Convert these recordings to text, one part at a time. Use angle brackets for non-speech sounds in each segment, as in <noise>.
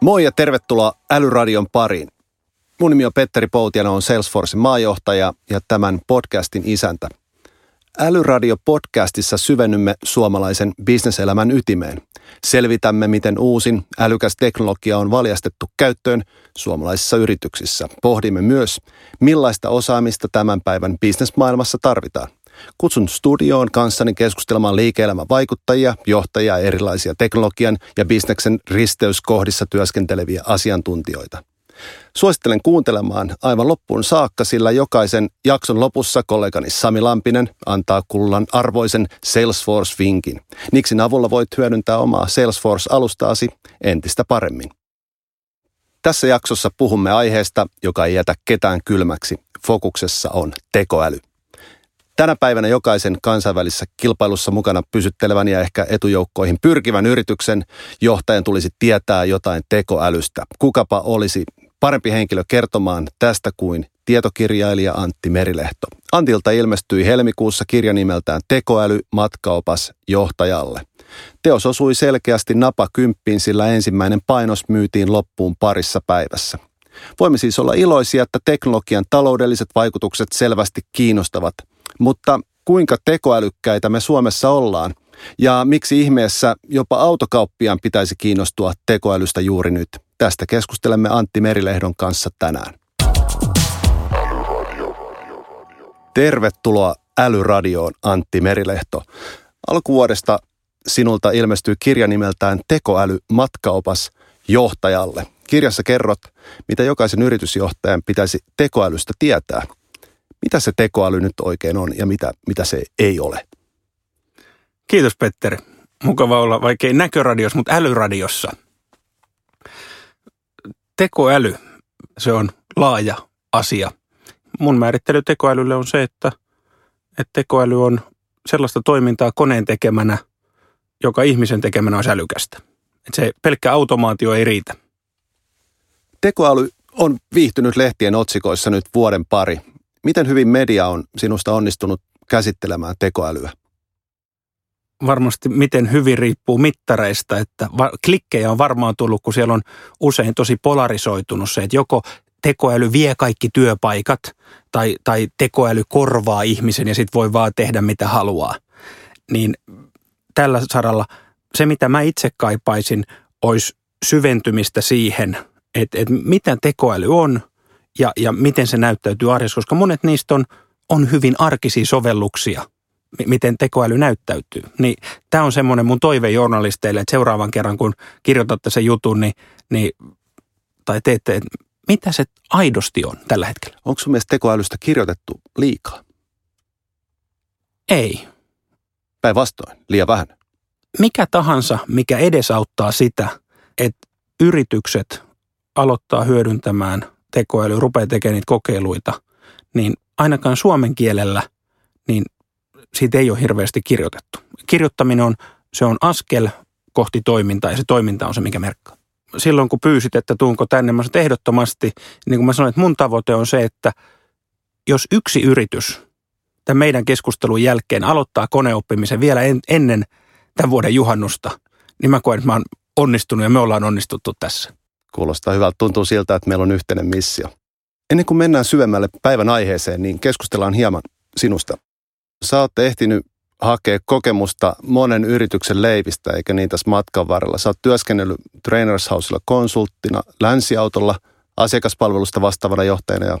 Moi ja tervetuloa Älyradion pariin. Mun nimi on Petteri Poutiana, on Salesforcein maajohtaja ja tämän podcastin isäntä. Älyradio-podcastissa syvennymme suomalaisen bisneselämän ytimeen. Selvitämme, miten uusin älykäs teknologia on valjastettu käyttöön suomalaisissa yrityksissä. Pohdimme myös, millaista osaamista tämän päivän bisnesmaailmassa tarvitaan. Kutsun studioon kanssani keskustelemaan liike-elämän vaikuttajia, johtajia, erilaisia teknologian ja bisneksen risteyskohdissa työskenteleviä asiantuntijoita. Suosittelen kuuntelemaan aivan loppuun saakka, sillä jokaisen jakson lopussa kollegani Sami Lampinen antaa kullan arvoisen Salesforce-vinkin. Niksin avulla voit hyödyntää omaa Salesforce-alustaasi entistä paremmin. Tässä jaksossa puhumme aiheesta, joka ei jätä ketään kylmäksi. Fokuksessa on tekoäly. Tänä päivänä jokaisen kansainvälisessä kilpailussa mukana pysyttelevän ja ehkä etujoukkoihin pyrkivän yrityksen johtajan tulisi tietää jotain tekoälystä. Kukapa olisi parempi henkilö kertomaan tästä kuin tietokirjailija Antti Merilehto. Antilta ilmestyi helmikuussa kirja nimeltään Tekoäly matkaopas johtajalle. Teos osui selkeästi napa kymppiin, sillä ensimmäinen painos myytiin loppuun parissa päivässä. Voimme siis olla iloisia, että teknologian taloudelliset vaikutukset selvästi kiinnostavat – mutta kuinka tekoälykkäitä me Suomessa ollaan? Ja miksi ihmeessä jopa autokauppiaan pitäisi kiinnostua tekoälystä juuri nyt? Tästä keskustelemme Antti Merilehdon kanssa tänään. Tervetuloa Älyradioon, Antti Merilehto. Alkuvuodesta sinulta ilmestyy kirja nimeltään Tekoäly matkaopas johtajalle. Kirjassa kerrot, mitä jokaisen yritysjohtajan pitäisi tekoälystä tietää – mitä se tekoäly nyt oikein on ja mitä, mitä se ei ole. Kiitos Petteri. Mukava olla vaikkei näköradiossa, mutta älyradiossa. Tekoäly, se on laaja asia. Mun määrittely tekoälylle on se, että, että tekoäly on sellaista toimintaa koneen tekemänä, joka ihmisen tekemänä on älykästä. Että se pelkkä automaatio ei riitä. Tekoäly on viihtynyt lehtien otsikoissa nyt vuoden pari. Miten hyvin media on sinusta onnistunut käsittelemään tekoälyä? Varmasti miten hyvin riippuu mittareista, että klikkejä on varmaan tullut, kun siellä on usein tosi polarisoitunut se, että joko tekoäly vie kaikki työpaikat tai, tai tekoäly korvaa ihmisen ja sitten voi vaan tehdä mitä haluaa. Niin tällä saralla se, mitä mä itse kaipaisin, olisi syventymistä siihen, että, että mitä tekoäly on – ja, ja miten se näyttäytyy arjessa, koska monet niistä on, on hyvin arkisia sovelluksia, miten tekoäly näyttäytyy. Niin tämä on semmoinen mun toive journalisteille, että seuraavan kerran kun kirjoitatte sen jutun, niin, niin tai teette, että mitä se aidosti on tällä hetkellä. Onko sun mielestä tekoälystä kirjoitettu liikaa? Ei. Päinvastoin, liian vähän. Mikä tahansa, mikä edesauttaa sitä, että yritykset aloittaa hyödyntämään – tekoäly rupeaa tekemään niitä kokeiluita, niin ainakaan suomen kielellä niin siitä ei ole hirveästi kirjoitettu. Kirjoittaminen on, se on askel kohti toimintaa ja se toiminta on se, mikä merkkaa. Silloin kun pyysit, että tuunko tänne, mä sanoin, ehdottomasti, niin kuin mä sanoin, että mun tavoite on se, että jos yksi yritys tämän meidän keskustelun jälkeen aloittaa koneoppimisen vielä en, ennen tämän vuoden juhannusta, niin mä koen, että mä oon onnistunut ja me ollaan onnistuttu tässä. Kuulostaa hyvältä. Tuntuu siltä, että meillä on yhteinen missio. Ennen kuin mennään syvemmälle päivän aiheeseen, niin keskustellaan hieman sinusta. Sä oot ehtinyt hakea kokemusta monen yrityksen leivistä, eikä niin tässä matkan varrella. Sä oot työskennellyt Trainers Housella konsulttina, länsiautolla, asiakaspalvelusta vastaavana johtajana ja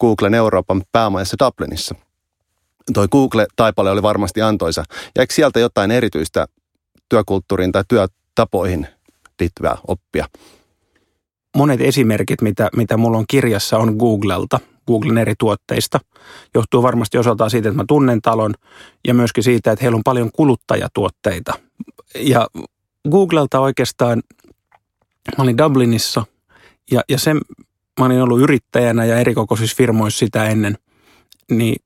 Googlen Euroopan päämajassa Dublinissa. Toi Google-taipale oli varmasti antoisa. Ja eikö sieltä jotain erityistä työkulttuuriin tai työtapoihin liittyvää oppia? monet esimerkit, mitä, mitä mulla on kirjassa, on Googlelta, Googlen eri tuotteista. Johtuu varmasti osaltaan siitä, että mä tunnen talon ja myöskin siitä, että heillä on paljon kuluttajatuotteita. Ja Googlelta oikeastaan, mä olin Dublinissa ja, ja sen, mä olin ollut yrittäjänä ja erikokoisissa firmoissa sitä ennen, niin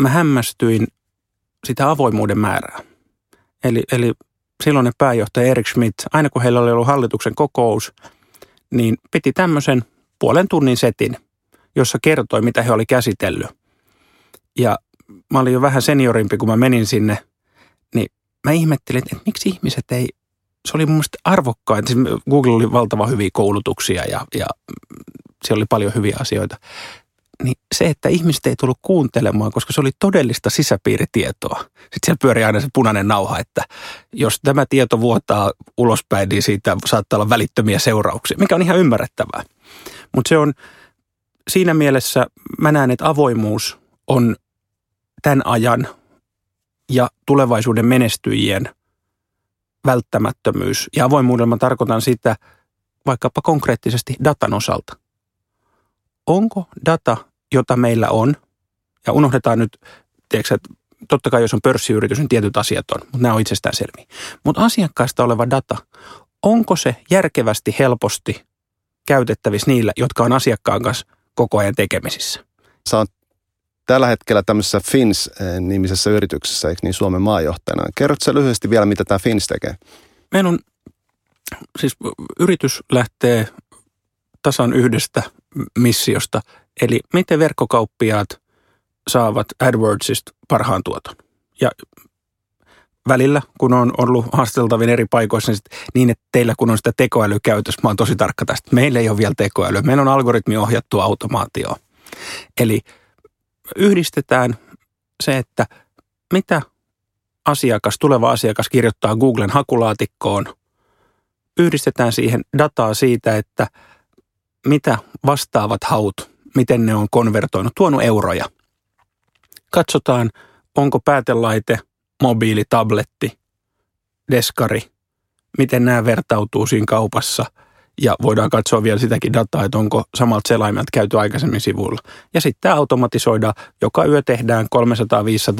mä hämmästyin sitä avoimuuden määrää. Eli, eli silloinen pääjohtaja Erik Schmidt, aina kun heillä oli ollut hallituksen kokous, niin piti tämmöisen puolen tunnin setin, jossa kertoi, mitä he oli käsitellyt. Ja mä olin jo vähän seniorimpi, kun mä menin sinne, niin mä ihmettelin, että miksi ihmiset ei, se oli mun mielestä arvokkain. Siis Google oli valtava hyviä koulutuksia ja, ja siellä oli paljon hyviä asioita. Niin se, että ihmiset ei tullut kuuntelemaan, koska se oli todellista sisäpiiritietoa. Sitten siellä pyörii aina se punainen nauha, että jos tämä tieto vuotaa ulospäin, niin siitä saattaa olla välittömiä seurauksia, mikä on ihan ymmärrettävää. Mutta se on siinä mielessä, mä näen, että avoimuus on tämän ajan ja tulevaisuuden menestyjien välttämättömyys. Ja avoimuudella mä tarkoitan sitä vaikkapa konkreettisesti datan osalta. Onko data, jota meillä on, ja unohdetaan nyt, tiedätkö, että totta kai jos on pörssiyritys, niin tietyt asiat on, mutta nämä on selviä. Mutta asiakkaista oleva data, onko se järkevästi, helposti käytettävissä niillä, jotka on asiakkaan kanssa koko ajan tekemisissä? Sä oot tällä hetkellä tämmöisessä FINS-nimisessä yrityksessä, eikö niin Suomen maajohtajana. Kerrotko lyhyesti vielä, mitä tämä FINS tekee? Meillä on, siis yritys lähtee tasan yhdestä missiosta, eli miten verkkokauppiaat saavat AdWordsista parhaan tuoton. Ja välillä, kun on ollut haasteltavin eri paikoissa, niin, niin että teillä kun on sitä tekoäly käytössä, mä oon tosi tarkka tästä. Meillä ei ole vielä tekoälyä, meillä on algoritmi ohjattu automaatio. Eli yhdistetään se, että mitä asiakas, tuleva asiakas kirjoittaa Googlen hakulaatikkoon. Yhdistetään siihen dataa siitä, että mitä vastaavat haut, miten ne on konvertoinut, tuonut euroja. Katsotaan, onko päätelaite, mobiili, tabletti, deskari, miten nämä vertautuu siinä kaupassa – ja voidaan katsoa vielä sitäkin dataa, että onko samalta selaimelta käyty aikaisemmin sivuilla. Ja sitten automatisoidaan, joka yö tehdään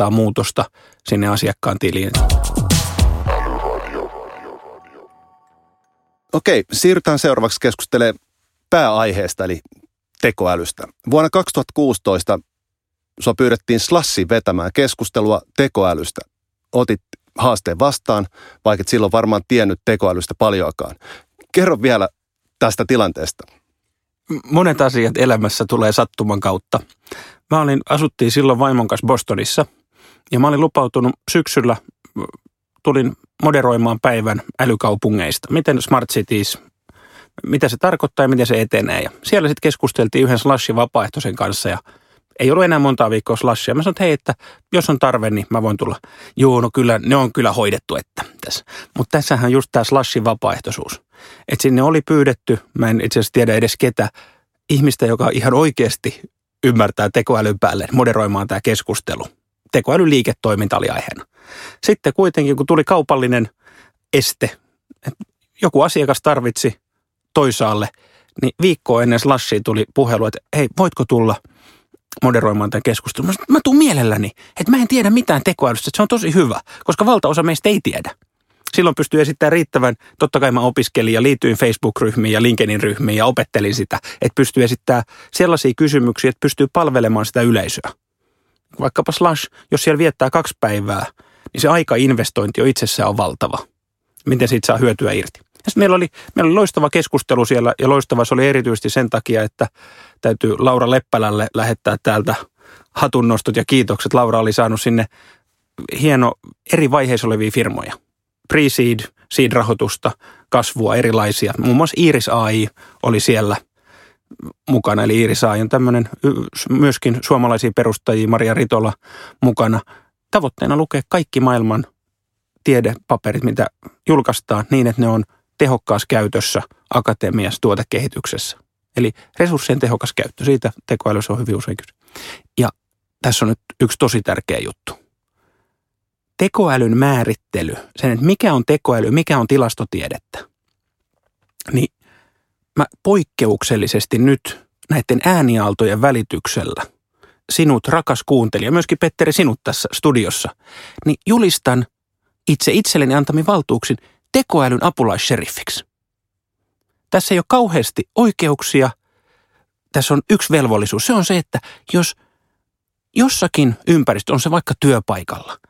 300-500 muutosta sinne asiakkaan tiliin. Okei, siirrytään seuraavaksi keskustelemaan pääaiheesta eli tekoälystä. Vuonna 2016 sua pyydettiin Slassi vetämään keskustelua tekoälystä. Otit haasteen vastaan, vaikka et silloin varmaan tiennyt tekoälystä paljoakaan. Kerro vielä tästä tilanteesta? Monet asiat elämässä tulee sattuman kautta. Mä olin, asuttiin silloin vaimon kanssa Bostonissa ja mä olin lupautunut syksyllä, tulin moderoimaan päivän älykaupungeista. Miten Smart Cities, mitä se tarkoittaa ja miten se etenee. Ja siellä sitten keskusteltiin yhden slashin vapaaehtoisen kanssa ja ei ollut enää montaa viikkoa slashia. Mä sanoin, että hei, että jos on tarve, niin mä voin tulla. Joo, no kyllä, ne on kyllä hoidettu, että tässä. Mutta tässähän just tämä slashin vapaaehtoisuus. Että sinne oli pyydetty, mä en itse asiassa tiedä edes ketä, ihmistä, joka ihan oikeasti ymmärtää tekoälyn päälle moderoimaan tämä keskustelu. Tekoälyn liiketoiminta oli aiheena. Sitten kuitenkin, kun tuli kaupallinen este, että joku asiakas tarvitsi toisaalle, niin viikkoa ennen slashia tuli puhelu, että hei, voitko tulla moderoimaan tämän keskustelun? Mä, mä tuun mielelläni, että mä en tiedä mitään tekoälystä, että se on tosi hyvä, koska valtaosa meistä ei tiedä silloin pystyy esittämään riittävän, totta kai mä opiskelin ja liityin Facebook-ryhmiin ja LinkedIn ryhmiin ja opettelin sitä, että pystyy esittämään sellaisia kysymyksiä, että pystyy palvelemaan sitä yleisöä. Vaikkapa Slash, jos siellä viettää kaksi päivää, niin se aika-investointi jo itsessään on valtava. Miten siitä saa hyötyä irti? Ja meillä oli, meillä oli loistava keskustelu siellä ja loistava se oli erityisesti sen takia, että täytyy Laura Leppälälle lähettää täältä hatunnostot ja kiitokset. Laura oli saanut sinne hieno eri vaiheissa olevia firmoja – pre-seed, seed-rahoitusta, kasvua erilaisia. Muun muassa Iris AI oli siellä mukana, eli Iris AI on tämmöinen myöskin suomalaisia perustajia, Maria Ritola mukana. Tavoitteena lukea kaikki maailman tiedepaperit, mitä julkaistaan niin, että ne on tehokkaassa käytössä akatemiassa tuotekehityksessä. Eli resurssien tehokas käyttö, siitä tekoälyssä on hyvin usein kyse. Ja tässä on nyt yksi tosi tärkeä juttu tekoälyn määrittely, sen, että mikä on tekoäly, mikä on tilastotiedettä, niin mä poikkeuksellisesti nyt näiden ääniaaltojen välityksellä sinut, rakas kuuntelija, myöskin Petteri sinut tässä studiossa, niin julistan itse itselleni antami valtuuksin tekoälyn apulaisseriffiksi. Tässä ei ole kauheasti oikeuksia, tässä on yksi velvollisuus. Se on se, että jos jossakin ympäristö, on se vaikka työpaikalla –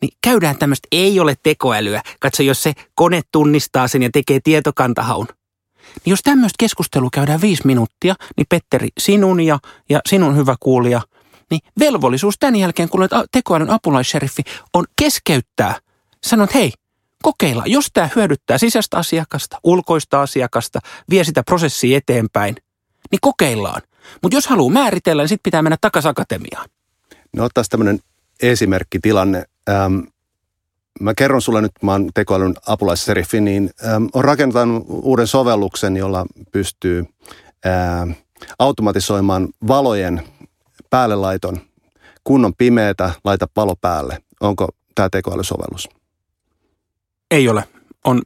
niin käydään tämmöistä ei ole tekoälyä. Katso, jos se kone tunnistaa sen ja tekee tietokantahaun. Niin jos tämmöistä keskustelua käydään viisi minuuttia, niin Petteri, sinun ja, ja sinun hyvä kuulija, niin velvollisuus tämän jälkeen, kun olet tekoälyn apulaisseriffi, on keskeyttää. Sanot, hei, kokeilla, jos tämä hyödyttää sisäistä asiakasta, ulkoista asiakasta, vie sitä prosessia eteenpäin, niin kokeillaan. Mutta jos haluaa määritellä, niin sitten pitää mennä takaisin akatemiaan. No ottaisiin tämmöinen esimerkkitilanne. Ähm, mä kerron sulle nyt, mä oon tekoälyn apulaisseriffi, niin ähm, on rakentanut uuden sovelluksen, jolla pystyy ähm, automatisoimaan valojen päällelaiton. Kun on pimeätä, laita palo päälle. Onko tämä tekoälysovellus? Ei ole. On,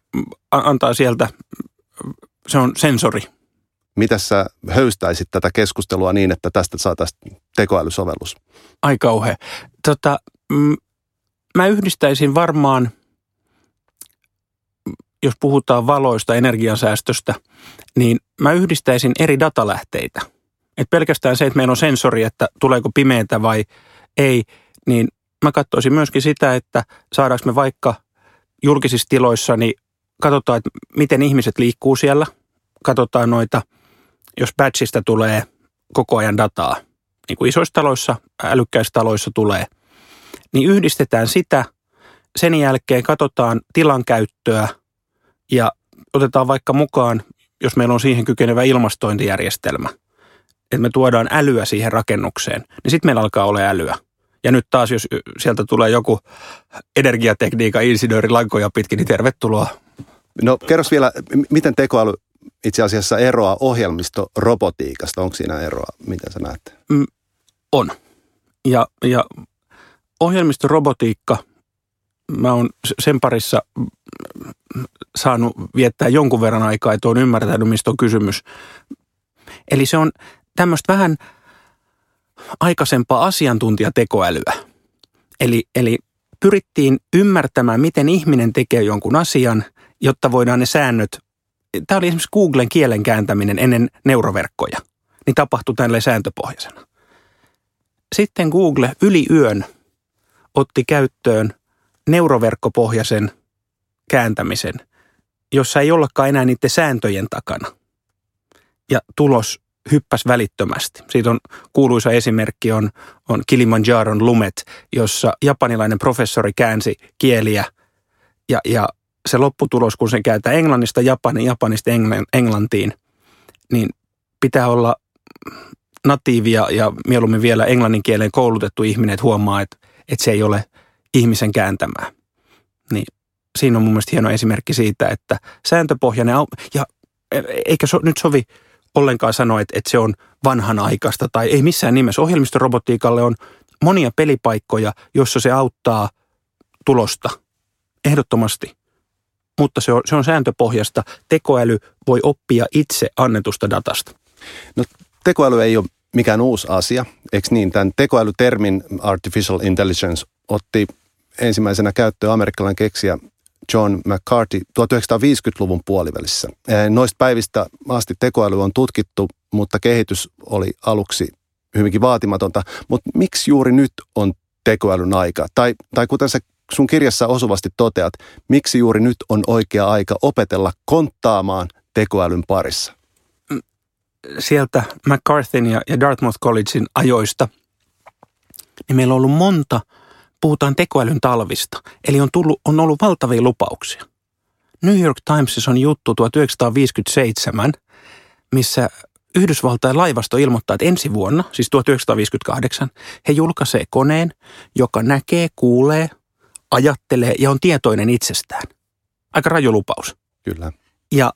antaa sieltä, se on sensori. Mitä sä höystäisit tätä keskustelua niin, että tästä saataisiin tekoälysovellus? Ai kauhean. Tota, mm, mä yhdistäisin varmaan, jos puhutaan valoista, energiansäästöstä, niin mä yhdistäisin eri datalähteitä. Et pelkästään se, että meillä on sensori, että tuleeko pimeätä vai ei, niin mä katsoisin myöskin sitä, että saadaanko me vaikka julkisissa tiloissa, niin katsotaan, että miten ihmiset liikkuu siellä. Katsotaan noita, jos batchista tulee koko ajan dataa, niin kuin isoissa taloissa, älykkäissä taloissa tulee, niin yhdistetään sitä. Sen jälkeen katsotaan tilan käyttöä ja otetaan vaikka mukaan, jos meillä on siihen kykenevä ilmastointijärjestelmä, että me tuodaan älyä siihen rakennukseen, niin sitten meillä alkaa olla älyä. Ja nyt taas, jos sieltä tulee joku energiatekniikan insinööri lankoja pitkin, niin tervetuloa. No kerros vielä, miten tekoäly itse asiassa eroaa ohjelmistorobotiikasta? Onko siinä eroa? Miten sä näet? Mm, on. Ja, ja ohjelmistorobotiikka, mä oon sen parissa saanut viettää jonkun verran aikaa, että olen ymmärtänyt, mistä on kysymys. Eli se on tämmöistä vähän – aikaisempaa asiantuntijatekoälyä. Eli, eli pyrittiin ymmärtämään, miten ihminen tekee jonkun asian, jotta voidaan ne säännöt. Tämä oli esimerkiksi Googlen kielen kääntäminen ennen neuroverkkoja. Niin tapahtui tälle sääntöpohjaisena. Sitten Google yli yön otti käyttöön neuroverkkopohjaisen kääntämisen, jossa ei ollakaan enää niiden sääntöjen takana. Ja tulos hyppäs välittömästi. Siitä on kuuluisa esimerkki on, on Kilimanjaron lumet, jossa japanilainen professori käänsi kieliä ja, ja se lopputulos, kun sen kääntää englannista Japani, Japanista englantiin, niin pitää olla natiivia ja mieluummin vielä englannin kieleen koulutettu ihminen, että huomaa, että, että se ei ole ihmisen kääntämää. Niin siinä on mun mielestä hieno esimerkki siitä, että sääntöpohjainen, ja e, eikä so, nyt sovi ollenkaan sanoa, että, että se on vanhanaikaista tai ei missään nimessä. Ohjelmistorobotiikalle on monia pelipaikkoja, joissa se auttaa tulosta ehdottomasti. Mutta se on, se on sääntöpohjasta. Tekoäly voi oppia itse annetusta datasta. No tekoäly ei ole mikään uusi asia, eikö niin? Tämän tekoälytermin artificial intelligence otti ensimmäisenä käyttöön amerikkalainen keksijä John McCarthy 1950-luvun puolivälissä. Noista päivistä asti tekoäly on tutkittu, mutta kehitys oli aluksi hyvinkin vaatimatonta. Mutta miksi juuri nyt on tekoälyn aika? Tai, tai kuten sä sun kirjassa osuvasti toteat, miksi juuri nyt on oikea aika opetella konttaamaan tekoälyn parissa? Sieltä McCarthyn ja Dartmouth Collegein ajoista, niin meillä on ollut monta – puhutaan tekoälyn talvista. Eli on, tullut, on ollut valtavia lupauksia. New York Timesissa on juttu 1957, missä Yhdysvaltain laivasto ilmoittaa, että ensi vuonna, siis 1958, he julkaisee koneen, joka näkee, kuulee, ajattelee ja on tietoinen itsestään. Aika raju lupaus. Kyllä. Ja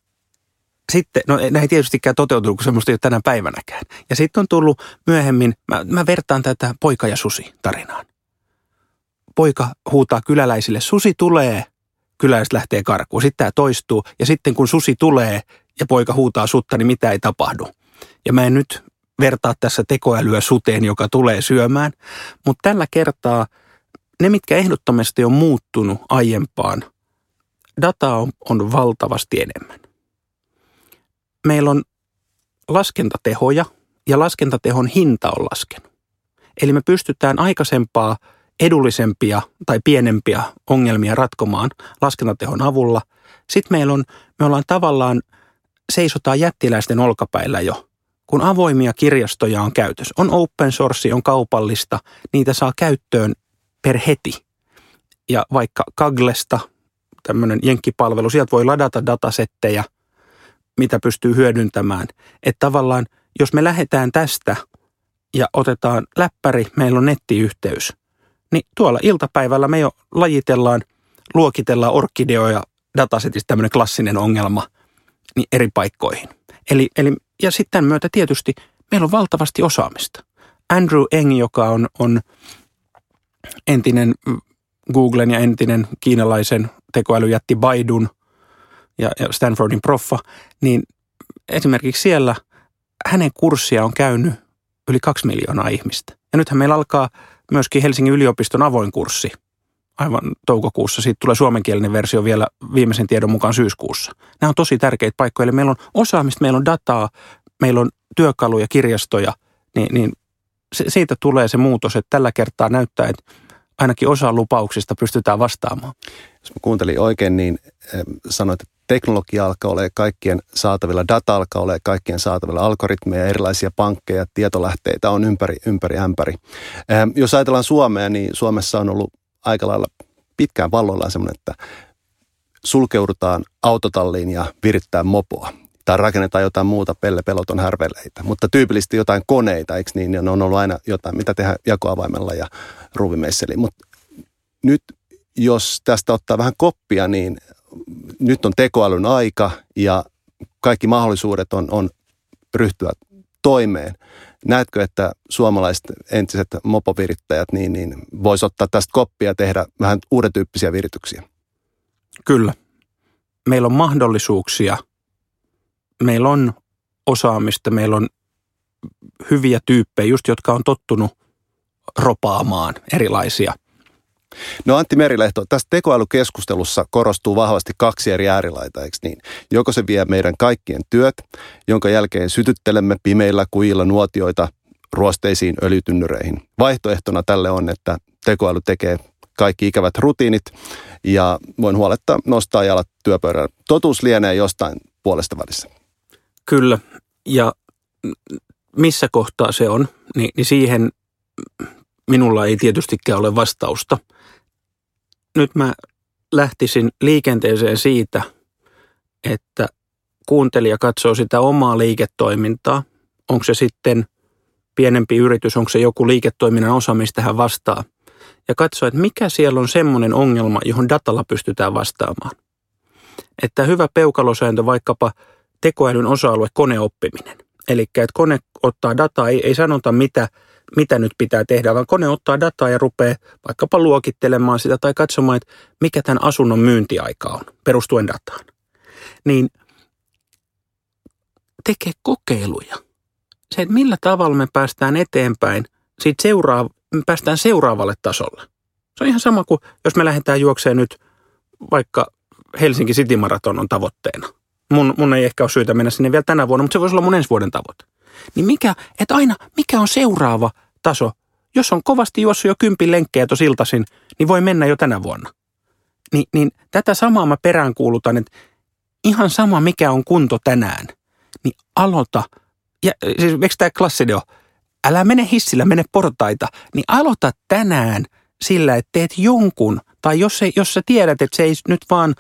sitten, no näin ei tietystikään toteutunut, kun semmoista ei ole tänä päivänäkään. Ja sitten on tullut myöhemmin, mä, mä vertaan tätä poika ja susi tarinaan poika huutaa kyläläisille, susi tulee, kyläläiset lähtee karkuun. Sitten tämä toistuu ja sitten kun susi tulee ja poika huutaa sutta, niin mitä ei tapahdu. Ja mä en nyt vertaa tässä tekoälyä suteen, joka tulee syömään, mutta tällä kertaa ne, mitkä ehdottomasti on muuttunut aiempaan, dataa on, on valtavasti enemmän. Meillä on laskentatehoja ja laskentatehon hinta on laskenut. Eli me pystytään aikaisempaa edullisempia tai pienempiä ongelmia ratkomaan laskentatehon avulla. Sitten meillä on, me ollaan tavallaan, seisotaan jättiläisten olkapäillä jo, kun avoimia kirjastoja on käytössä. On open source, on kaupallista, niitä saa käyttöön per heti. Ja vaikka Kaglesta, tämmöinen jenkkipalvelu, sieltä voi ladata datasettejä, mitä pystyy hyödyntämään. Että tavallaan, jos me lähdetään tästä ja otetaan läppäri, meillä on nettiyhteys – niin tuolla iltapäivällä me jo lajitellaan, luokitellaan orkideoja datasetista tämmöinen klassinen ongelma niin eri paikkoihin. Eli, eli, ja sitten myötä tietysti meillä on valtavasti osaamista. Andrew Eng, joka on, on entinen Googlen ja entinen kiinalaisen tekoälyjätti Baidun ja, ja Stanfordin proffa, niin esimerkiksi siellä hänen kurssia on käynyt yli kaksi miljoonaa ihmistä. Ja nythän meillä alkaa myöskin Helsingin yliopiston avoin kurssi aivan toukokuussa. Siitä tulee suomenkielinen versio vielä viimeisen tiedon mukaan syyskuussa. Nämä on tosi tärkeitä paikkoja. Eli meillä on osaamista, meillä on dataa, meillä on työkaluja, kirjastoja, niin, niin siitä tulee se muutos, että tällä kertaa näyttää, että ainakin osa lupauksista pystytään vastaamaan. Jos mä kuuntelin oikein, niin sanoit, että teknologia alkaa olla kaikkien saatavilla, data alkaa olla kaikkien saatavilla, algoritmeja, erilaisia pankkeja, tietolähteitä on ympäri, ympäri ämpäri. Ähm, jos ajatellaan Suomea, niin Suomessa on ollut aika lailla pitkään valloillaan semmoinen, että sulkeudutaan autotalliin ja virittää mopoa. Tai rakennetaan jotain muuta, pelle peloton härveleitä. Mutta tyypillisesti jotain koneita, eikö niin? Ne on ollut aina jotain, mitä tehdään jakoavaimella ja ruuvimeisseliin. Mutta nyt jos tästä ottaa vähän koppia, niin nyt on tekoälyn aika ja kaikki mahdollisuudet on, on ryhtyä toimeen. Näetkö, että suomalaiset entiset mopovirittäjät niin, niin vois ottaa tästä koppia ja tehdä vähän uuden tyyppisiä virityksiä? Kyllä. Meillä on mahdollisuuksia. Meillä on osaamista. Meillä on hyviä tyyppejä, just jotka on tottunut ropaamaan erilaisia – No Antti Merilehto, tässä tekoälykeskustelussa korostuu vahvasti kaksi eri äärilaita, eikö niin? Joko se vie meidän kaikkien työt, jonka jälkeen sytyttelemme pimeillä kujilla nuotioita ruosteisiin öljytynnyreihin. Vaihtoehtona tälle on, että tekoäly tekee kaikki ikävät rutiinit ja voin huoletta nostaa jalat työpöydällä. Totuus lienee jostain puolesta välissä. Kyllä, ja missä kohtaa se on, niin, niin siihen minulla ei tietystikään ole vastausta – nyt mä lähtisin liikenteeseen siitä, että kuuntelija katsoo sitä omaa liiketoimintaa. Onko se sitten pienempi yritys, onko se joku liiketoiminnan osa, mistä hän vastaa. Ja katsoo, että mikä siellä on semmoinen ongelma, johon datalla pystytään vastaamaan. Että hyvä peukalosääntö vaikkapa tekoälyn osa-alue koneoppiminen. Eli että kone ottaa dataa, ei, ei sanota mitä mitä nyt pitää tehdä, vaan kone ottaa dataa ja rupeaa vaikkapa luokittelemaan sitä tai katsomaan, että mikä tämän asunnon myyntiaika on perustuen dataan. Niin tekee kokeiluja. Se, että millä tavalla me päästään eteenpäin, siitä seuraa, me päästään seuraavalle tasolle. Se on ihan sama kuin jos me lähdetään juokseen nyt vaikka Helsinki City Marathon on tavoitteena. Mun, mun ei ehkä ole syytä mennä sinne vielä tänä vuonna, mutta se voisi olla mun ensi vuoden tavoite. Niin mikä, että aina, mikä on seuraava taso? Jos on kovasti juossut jo kympin lenkkejä tuossa iltaisin, niin voi mennä jo tänä vuonna. Ni, niin tätä samaa mä peräänkuulutan, että ihan sama mikä on kunto tänään, niin aloita. Ja siis eikö tämä klassideo? Älä mene hissillä, mene portaita. Niin aloita tänään sillä, että teet jonkun. Tai jos, se, jos sä tiedät, että se ei nyt vaan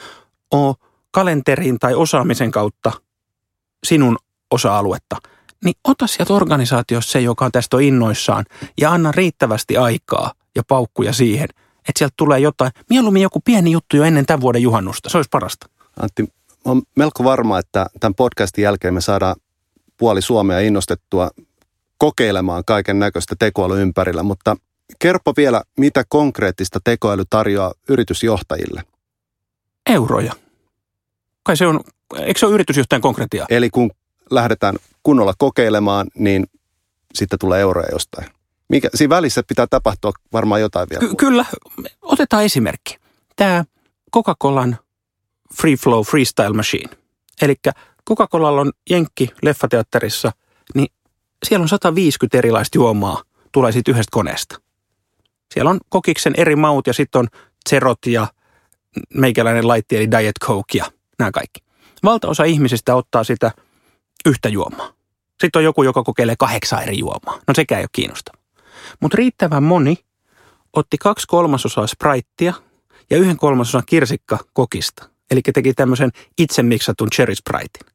ole kalenterin tai osaamisen kautta sinun osa-aluetta – niin ota sieltä organisaatiossa se, joka on tästä innoissaan ja anna riittävästi aikaa ja paukkuja siihen, että sieltä tulee jotain, mieluummin joku pieni juttu jo ennen tämän vuoden juhannusta, se olisi parasta. Antti, olen melko varma, että tämän podcastin jälkeen me saadaan puoli Suomea innostettua kokeilemaan kaiken näköistä tekoäly ympärillä, mutta kerro vielä, mitä konkreettista tekoäly tarjoaa yritysjohtajille? Euroja. Kai se on, eikö se ole yritysjohtajan konkreettia? Eli kun lähdetään kunnolla kokeilemaan, niin sitten tulee euroja jostain. Mikä, siinä välissä pitää tapahtua varmaan jotain vielä. Ky- kyllä. Otetaan esimerkki. Tämä Coca-Colan Free Flow Freestyle Machine. Eli Coca-Colalla on Jenkki leffateatterissa, niin siellä on 150 erilaista juomaa tulee siitä yhdestä koneesta. Siellä on kokiksen eri maut ja sitten on zerot ja meikäläinen laitti eli Diet Coke ja nämä kaikki. Valtaosa ihmisistä ottaa sitä yhtä juomaa. Sitten on joku, joka kokeilee kahdeksan eri juomaa. No sekään ei ole kiinnostava. Mutta riittävän moni otti kaksi kolmasosaa spraittia ja yhden kolmasosan kirsikka kokista. Eli teki tämmöisen itse miksatun cherry spritein.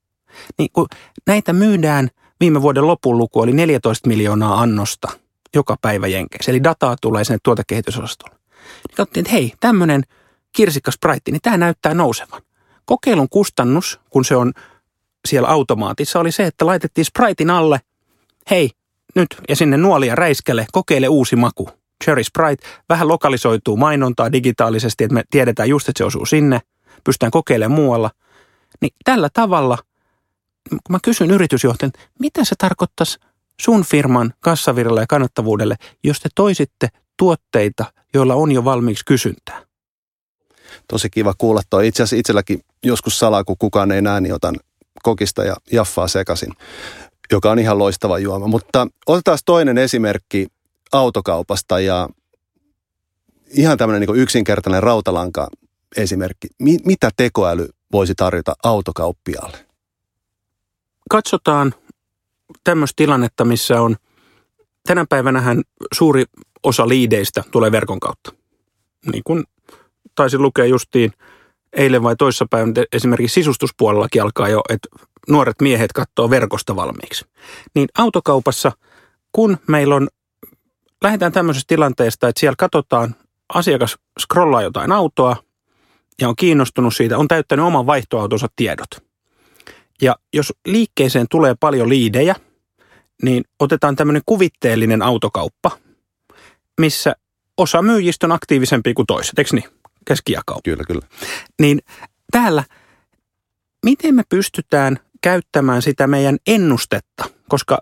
Niin kun näitä myydään, viime vuoden lopun luku oli 14 miljoonaa annosta joka päivä Jenkeissä. Eli dataa tulee sinne tuotekehitysosastolle. Niin katsottiin, että hei, tämmöinen kirsikka sprite, niin tämä näyttää nousevan. Kokeilun kustannus, kun se on siellä automaatissa, oli se, että laitettiin Spritein alle, hei, nyt ja sinne nuolia räiskälle, kokeile uusi maku. Cherry Sprite, vähän lokalisoituu mainontaa digitaalisesti, että me tiedetään just, että se osuu sinne, pystytään kokeilemaan muualla. Niin tällä tavalla, kun mä kysyn yritysjohtajan, mitä se tarkoittaisi sun firman kassavirralle ja kannattavuudelle, jos te toisitte tuotteita, joilla on jo valmiiksi kysyntää? Tosi kiva kuulla toi. Itse asiassa itselläkin joskus salaa, kun kukaan ei näe, niin otan kokista ja jaffaa sekaisin, joka on ihan loistava juoma. Mutta otetaan toinen esimerkki autokaupasta ja ihan tämmöinen niin yksinkertainen rautalanka esimerkki. mitä tekoäly voisi tarjota autokauppiaalle? Katsotaan tämmöistä tilannetta, missä on tänä päivänähän suuri osa liideistä tulee verkon kautta. Niin kuin taisin lukea justiin eilen vai toissapäivänä esimerkiksi sisustuspuolellakin alkaa jo, että nuoret miehet katsoo verkosta valmiiksi. Niin autokaupassa, kun meillä on, lähdetään tämmöisestä tilanteesta, että siellä katsotaan, asiakas scrollaa jotain autoa ja on kiinnostunut siitä, on täyttänyt oman vaihtoautonsa tiedot. Ja jos liikkeeseen tulee paljon liidejä, niin otetaan tämmöinen kuvitteellinen autokauppa, missä osa myyjistä on aktiivisempi kuin toiset, eikö niin? Keskijakaumaa. Kyllä, kyllä. Niin täällä, miten me pystytään käyttämään sitä meidän ennustetta, koska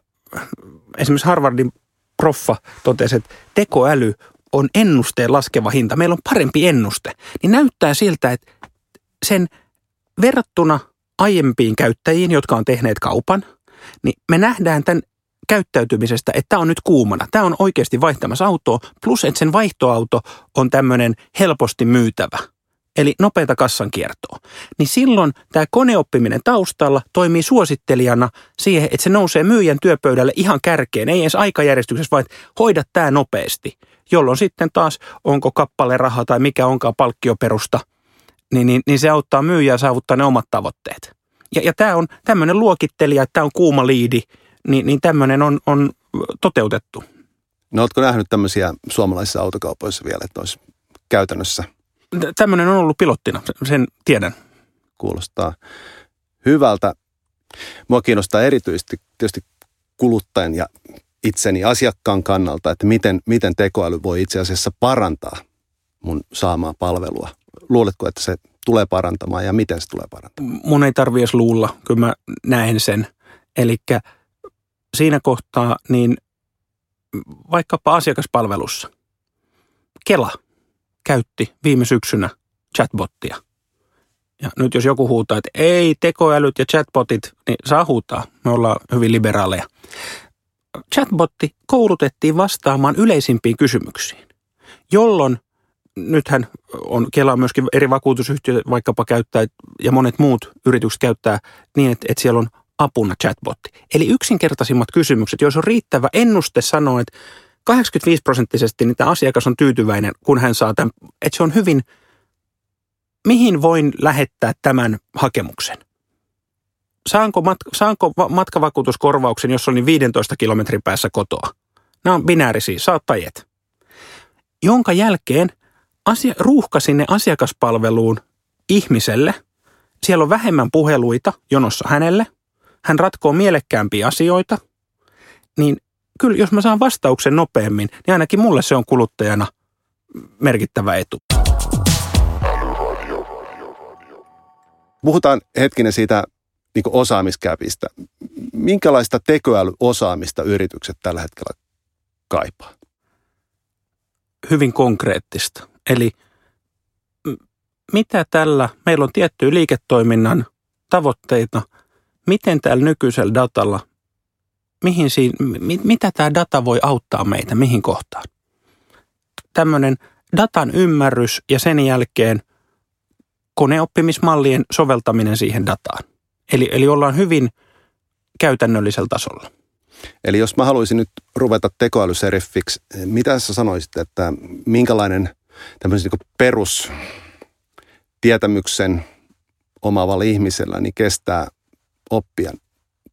esimerkiksi Harvardin proffa totesi, että tekoäly on ennusteen laskeva hinta. Meillä on parempi ennuste. Niin näyttää siltä, että sen verrattuna aiempiin käyttäjiin, jotka on tehneet kaupan, niin me nähdään tämän käyttäytymisestä, että tämä on nyt kuumana. Tämä on oikeasti vaihtamassa autoa, plus että sen vaihtoauto on tämmöinen helposti myytävä. Eli nopeata kiertoa. Niin silloin tämä koneoppiminen taustalla toimii suosittelijana siihen, että se nousee myyjän työpöydälle ihan kärkeen. Ei edes aikajärjestyksessä, vaan hoida tämä nopeasti. Jolloin sitten taas, onko kappale raha tai mikä onkaan palkkioperusta, niin, niin, niin se auttaa myyjää saavuttaa ne omat tavoitteet. Ja, ja tämä on tämmöinen luokittelija, että tämä on kuuma liidi, niin, niin tämmöinen on, on toteutettu. No oletko nähnyt tämmöisiä suomalaisissa autokaupoissa vielä, että olisi käytännössä? Tämmöinen on ollut pilottina, sen tiedän. Kuulostaa hyvältä. Mua kiinnostaa erityisesti tietysti kuluttajan ja itseni asiakkaan kannalta, että miten, miten tekoäly voi itse asiassa parantaa mun saamaa palvelua. Luuletko, että se tulee parantamaan ja miten se tulee parantamaan? Mun ei tarvi edes luulla, kyllä mä näen sen. Eli siinä kohtaa niin vaikkapa asiakaspalvelussa. Kela käytti viime syksynä chatbottia. Ja nyt jos joku huutaa, että ei tekoälyt ja chatbotit, niin saa huutaa. Me ollaan hyvin liberaaleja. Chatbotti koulutettiin vastaamaan yleisimpiin kysymyksiin, jolloin nythän on Kela myöskin eri vakuutusyhtiöt vaikkapa käyttää ja monet muut yritykset käyttää niin, että, että siellä on apuna chatbotti. Eli yksinkertaisimmat kysymykset, jos on riittävä ennuste sanoa, että 85 prosenttisesti niin tämä asiakas on tyytyväinen, kun hän saa tämän, että se on hyvin, mihin voin lähettää tämän hakemuksen? Saanko, matka, saanko matkavakuutuskorvauksen, jos olin 15 kilometrin päässä kotoa? Nämä on binäärisiä, saat tai et. Jonka jälkeen asia, ruuhka sinne asiakaspalveluun ihmiselle. Siellä on vähemmän puheluita jonossa hänelle – hän ratkoo mielekkäämpiä asioita, niin kyllä jos mä saan vastauksen nopeammin, niin ainakin mulle se on kuluttajana merkittävä etu. Puhutaan hetkinen siitä niin osaamiskäpistä. Minkälaista tekoälyosaamista yritykset tällä hetkellä kaipaa? Hyvin konkreettista. Eli mitä tällä, meillä on tiettyjä liiketoiminnan tavoitteita – miten täällä nykyisellä datalla, mihin siinä, mit, mitä tämä data voi auttaa meitä, mihin kohtaan? tämmöinen datan ymmärrys ja sen jälkeen koneoppimismallien soveltaminen siihen dataan. Eli, eli ollaan hyvin käytännöllisellä tasolla. Eli jos mä haluaisin nyt ruveta tekoälyseriffiksi, mitä sä sanoisit, että minkälainen tämmöisen niin perus tietämyksen omaavalla ihmisellä niin kestää oppia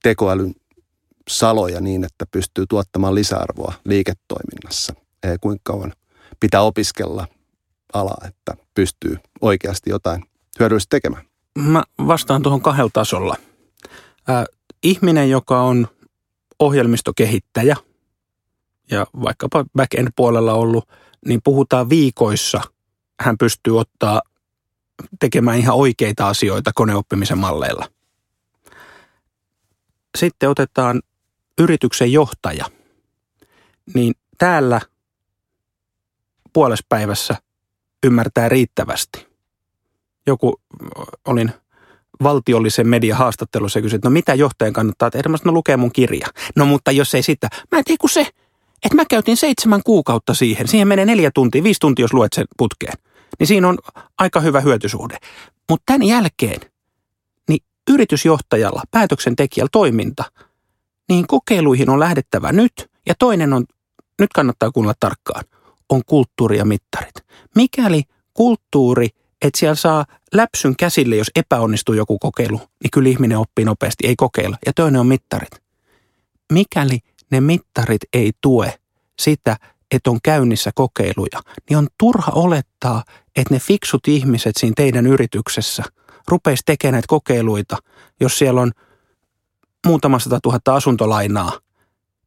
tekoälyn saloja niin, että pystyy tuottamaan lisäarvoa liiketoiminnassa. Ei kuinka kauan pitää opiskella alaa, että pystyy oikeasti jotain hyödyllistä tekemään. Mä vastaan tuohon kahdella tasolla. Äh, ihminen, joka on ohjelmistokehittäjä ja vaikkapa back-end-puolella ollut, niin puhutaan viikoissa. Hän pystyy ottaa tekemään ihan oikeita asioita koneoppimisen malleilla. Sitten otetaan yrityksen johtaja. Niin täällä puolespäivässä ymmärtää riittävästi. Joku, olin valtiollisen median haastattelussa ja kysyin, että no mitä johtajan kannattaa tehdä? Mä sanoin, no lukee mun kirja. No mutta jos ei sitä, mä en tee kuin se, että mä käytin seitsemän kuukautta siihen. Siihen menee neljä tuntia, viisi tuntia, jos luet sen putkeen. Niin siinä on aika hyvä hyötysuhde. Mutta tämän jälkeen, yritysjohtajalla, päätöksentekijällä toiminta, niin kokeiluihin on lähdettävä nyt. Ja toinen on, nyt kannattaa kuunnella tarkkaan, on kulttuuri ja mittarit. Mikäli kulttuuri – että siellä saa läpsyn käsille, jos epäonnistuu joku kokeilu, niin kyllä ihminen oppii nopeasti, ei kokeilla. Ja toinen on mittarit. Mikäli ne mittarit ei tue sitä, että on käynnissä kokeiluja, niin on turha olettaa, että ne fiksut ihmiset siinä teidän yrityksessä rupeisi tekemään näitä kokeiluita, jos siellä on muutama sata tuhatta asuntolainaa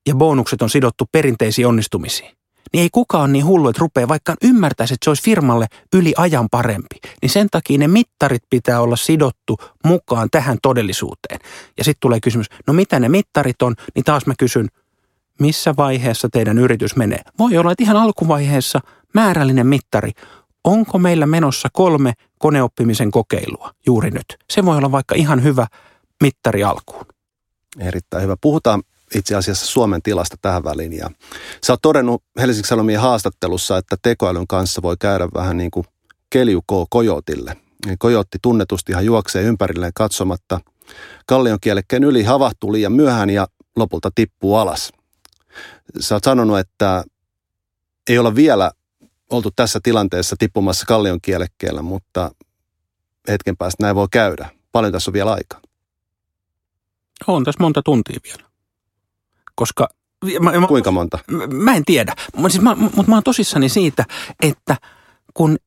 ja bonukset on sidottu perinteisiin onnistumisiin niin ei kukaan niin hullu, että rupeaa, vaikka ymmärtäisi, että se olisi firmalle yli ajan parempi. Niin sen takia ne mittarit pitää olla sidottu mukaan tähän todellisuuteen. Ja sitten tulee kysymys, no mitä ne mittarit on, niin taas mä kysyn, missä vaiheessa teidän yritys menee. Voi olla, että ihan alkuvaiheessa määrällinen mittari. Onko meillä menossa kolme koneoppimisen kokeilua juuri nyt? Se voi olla vaikka ihan hyvä mittari alkuun. Erittäin hyvä. Puhutaan itse asiassa Suomen tilasta tähän väliin. Ja sä oot todennut Helsingin Sanomien haastattelussa, että tekoälyn kanssa voi käydä vähän niin kuin keljukoo kojotille. Kojotti tunnetusti ihan juoksee ympärilleen katsomatta. Kallion kielekkeen yli havahtuu liian myöhään ja lopulta tippuu alas. Sä oot sanonut, että ei olla vielä oltu tässä tilanteessa tippumassa kallion kielekkeellä, mutta hetken päästä näin voi käydä. Paljon tässä on vielä aikaa. On tässä monta tuntia vielä koska... Mä, mä, Kuinka monta? Mä, mä en tiedä, mutta siis mä, mut mä oon tosissani siitä, että kun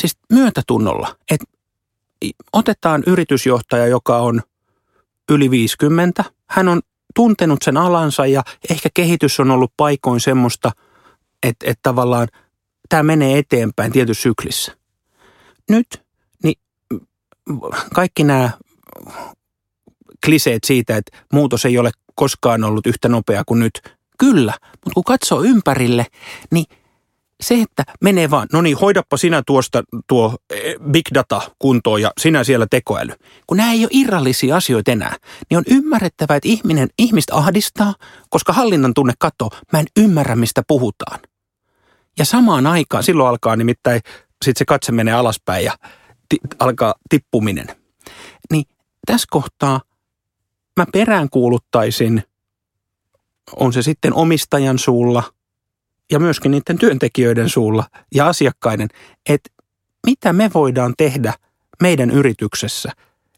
siis myötätunnolla, että otetaan yritysjohtaja, joka on yli 50, hän on tuntenut sen alansa ja ehkä kehitys on ollut paikoin semmoista, että, että tavallaan tämä menee eteenpäin tietyssä syklissä. Nyt niin kaikki nämä kliseet siitä, että muutos ei ole koskaan ollut yhtä nopea kuin nyt. Kyllä, mutta kun katsoo ympärille, niin se, että menee vaan, no niin, hoidappa sinä tuosta tuo eh, big data kuntoon ja sinä siellä tekoäly. Kun nämä ei ole irrallisia asioita enää, niin on ymmärrettävä, että ihminen, ihmistä ahdistaa, koska hallinnan tunne katsoo, mä en ymmärrä, mistä puhutaan. Ja samaan aikaan, silloin alkaa nimittäin, sitten se katse menee alaspäin ja ti, alkaa tippuminen. Niin tässä kohtaa – mä peräänkuuluttaisin, on se sitten omistajan suulla ja myöskin niiden työntekijöiden suulla ja asiakkaiden, että mitä me voidaan tehdä meidän yrityksessä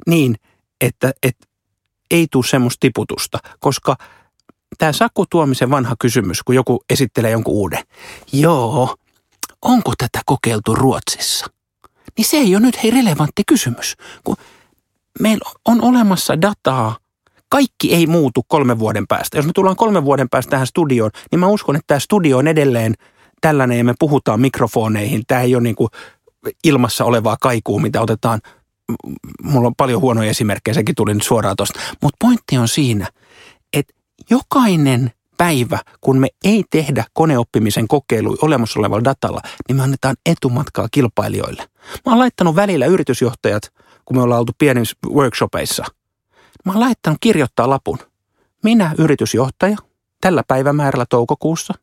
niin, että, että ei tule semmoista tiputusta, koska tämä Saku Tuomisen vanha kysymys, kun joku esittelee jonkun uuden. Joo, onko tätä kokeiltu Ruotsissa? Niin se ei ole nyt hei relevantti kysymys, kun meillä on olemassa dataa kaikki ei muutu kolmen vuoden päästä. Jos me tullaan kolmen vuoden päästä tähän studioon, niin mä uskon, että tämä studio on edelleen tällainen ja me puhutaan mikrofoneihin. Tämä ei ole niin kuin ilmassa olevaa kaikua, mitä otetaan. Mulla on paljon huonoja esimerkkejä, sekin tuli nyt suoraan tuosta. Mutta pointti on siinä, että jokainen päivä, kun me ei tehdä koneoppimisen kokeilu olemassa olevalla datalla, niin me annetaan etumatkaa kilpailijoille. Mä oon laittanut välillä yritysjohtajat, kun me ollaan oltu pienissä workshopeissa – Mä oon laittanut kirjoittaa lapun. Minä, yritysjohtaja, tällä päivämäärällä toukokuussa,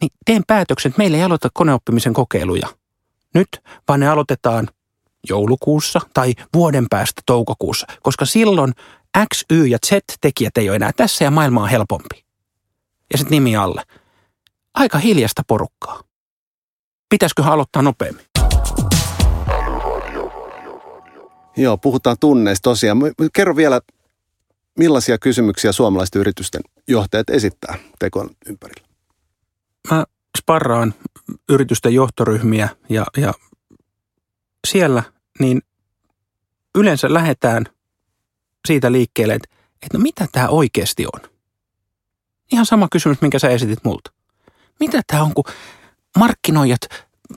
niin teen päätöksen, että meillä ei aloita koneoppimisen kokeiluja nyt, vaan ne aloitetaan joulukuussa tai vuoden päästä toukokuussa, koska silloin X, Y ja Z-tekijät ei ole enää tässä ja maailma on helpompi. Ja sitten nimi alle. Aika hiljasta porukkaa. Pitäisikö aloittaa nopeammin? Joo, puhutaan tunneista tosiaan. Kerro vielä, millaisia kysymyksiä suomalaisten yritysten johtajat esittää tekon ympärillä? Mä sparraan yritysten johtoryhmiä ja, ja siellä niin yleensä lähdetään siitä liikkeelle, että, että no mitä tämä oikeasti on? Ihan sama kysymys, minkä sä esitit multa. Mitä tämä on, kun markkinoijat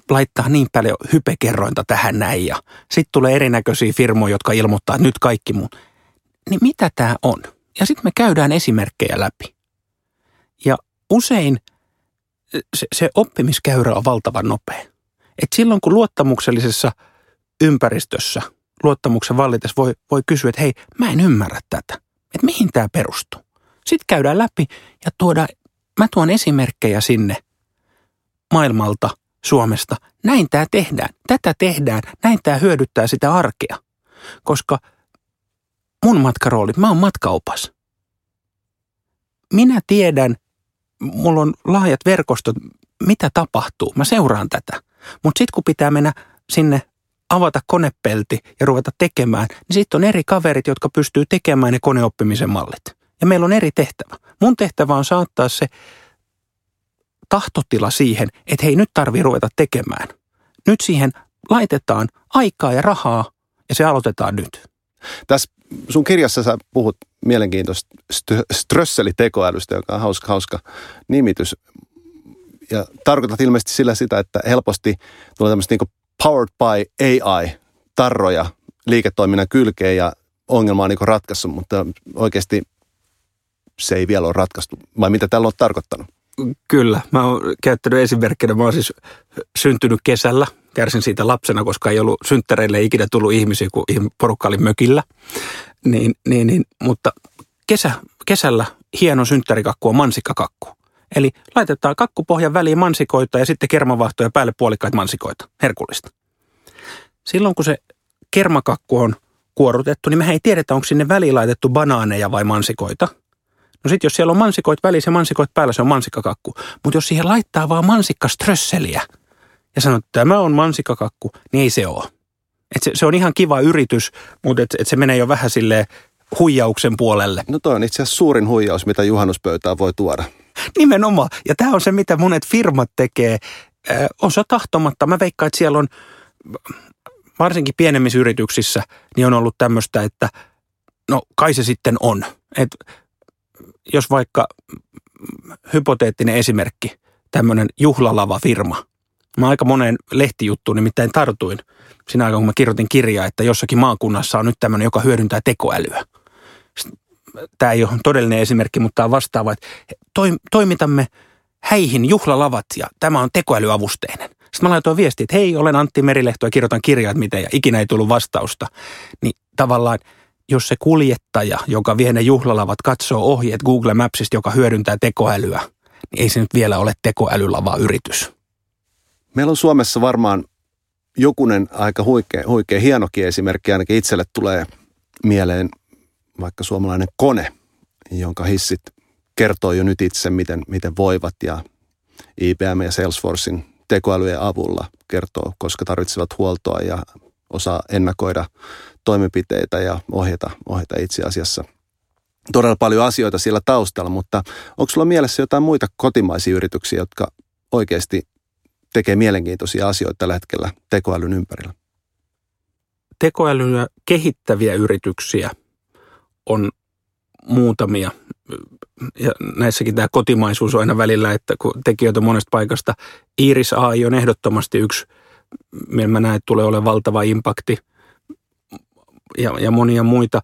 laittaa niin paljon hypekerrointa tähän näin ja sitten tulee erinäköisiä firmoja, jotka ilmoittaa, että nyt kaikki muut. Niin mitä tämä on? Ja sitten me käydään esimerkkejä läpi. Ja usein se, se oppimiskäyrä on valtavan nopea. Et silloin kun luottamuksellisessa ympäristössä, luottamuksen vallitessa voi, voi kysyä, että hei, mä en ymmärrä tätä. Että mihin tämä perustuu? Sitten käydään läpi ja tuoda, mä tuon esimerkkejä sinne maailmalta, Suomesta. Näin tämä tehdään, tätä tehdään, näin tämä hyödyttää sitä arkea. Koska mun matkarooli, mä oon matkaupas. Minä tiedän, mulla on laajat verkostot, mitä tapahtuu. Mä seuraan tätä. Mutta sitten kun pitää mennä sinne avata konepelti ja ruveta tekemään, niin sitten on eri kaverit, jotka pystyy tekemään ne koneoppimisen mallit. Ja meillä on eri tehtävä. Mun tehtävä on saattaa se tahtotila siihen, että hei nyt tarvii ruveta tekemään. Nyt siihen laitetaan aikaa ja rahaa ja se aloitetaan nyt. Tässä sun kirjassa sä puhut mielenkiintoista strösselitekoälystä, joka on hauska, hauska nimitys. Ja tarkoitat ilmeisesti sillä sitä, että helposti tulee tämmöistä niin powered by AI-tarroja liiketoiminnan kylkeen ja ongelma on niin ratkaissut, mutta oikeasti se ei vielä ole ratkaistu. Vai mitä tällä on tarkoittanut? Kyllä. Mä oon käyttänyt esimerkkinä. Mä oon siis syntynyt kesällä. Kärsin siitä lapsena, koska ei ollut synttäreille ikinä tullut ihmisiä, kun porukka oli mökillä. Niin, niin, niin. Mutta kesä, kesällä hieno synttärikakku on mansikkakakku. Eli laitetaan kakkupohjan väliin mansikoita ja sitten kermavahtoja päälle puolikkaita mansikoita. Herkullista. Silloin kun se kermakakku on kuorutettu, niin me ei tiedetä, onko sinne väliin laitettu banaaneja vai mansikoita – No sitten jos siellä on mansikoit välissä ja mansikoit päällä, se on mansikkakakku. Mutta jos siihen laittaa vaan mansikkaströsseliä ja sanoo, että tämä on mansikkakakku, niin ei se ole. Et se, se on ihan kiva yritys, mutta et, et se menee jo vähän sille huijauksen puolelle. No toi on itse asiassa suurin huijaus, mitä juhannuspöytään voi tuoda. <laughs> Nimenomaan. Ja tämä on se, mitä monet firmat tekee. osa tahtomatta. Mä veikkaan, että siellä on varsinkin pienemmissä yrityksissä, niin on ollut tämmöistä, että no kai se sitten on. Että jos vaikka hypoteettinen esimerkki, tämmöinen juhlalava firma. Mä aika moneen lehtijuttuun nimittäin tartuin siinä aikaan, kun mä kirjoitin kirjaa, että jossakin maakunnassa on nyt tämmöinen, joka hyödyntää tekoälyä. Tämä ei ole todellinen esimerkki, mutta tämä on vastaava, että toimitamme häihin juhlalavat ja tämä on tekoälyavusteinen. Sitten mä laitoin viestiä, että hei, olen Antti Merilehto ja kirjoitan kirjaa, että miten, ja ikinä ei tullut vastausta. Niin tavallaan – jos se kuljettaja, joka vie ne juhlalavat, katsoo ohjeet Google Mapsista, joka hyödyntää tekoälyä, niin ei se nyt vielä ole tekoälylava yritys. Meillä on Suomessa varmaan jokunen aika huikea, huikea hienokin esimerkki, ainakin itselle tulee mieleen vaikka suomalainen kone, jonka hissit kertoo jo nyt itse, miten, miten voivat ja IBM ja Salesforcein tekoälyjen avulla kertoo, koska tarvitsevat huoltoa ja osaa ennakoida toimenpiteitä ja ohjata, ohjata itse asiassa todella paljon asioita siellä taustalla, mutta onko sulla mielessä jotain muita kotimaisia yrityksiä, jotka oikeasti tekee mielenkiintoisia asioita tällä hetkellä tekoälyn ympärillä? Tekoälyä kehittäviä yrityksiä on muutamia. Ja näissäkin tämä kotimaisuus on aina välillä, että kun tekijöitä monesta paikasta. Iris AI on ehdottomasti yksi, millä mä näen, että tulee olemaan valtava impakti – ja, ja monia muita.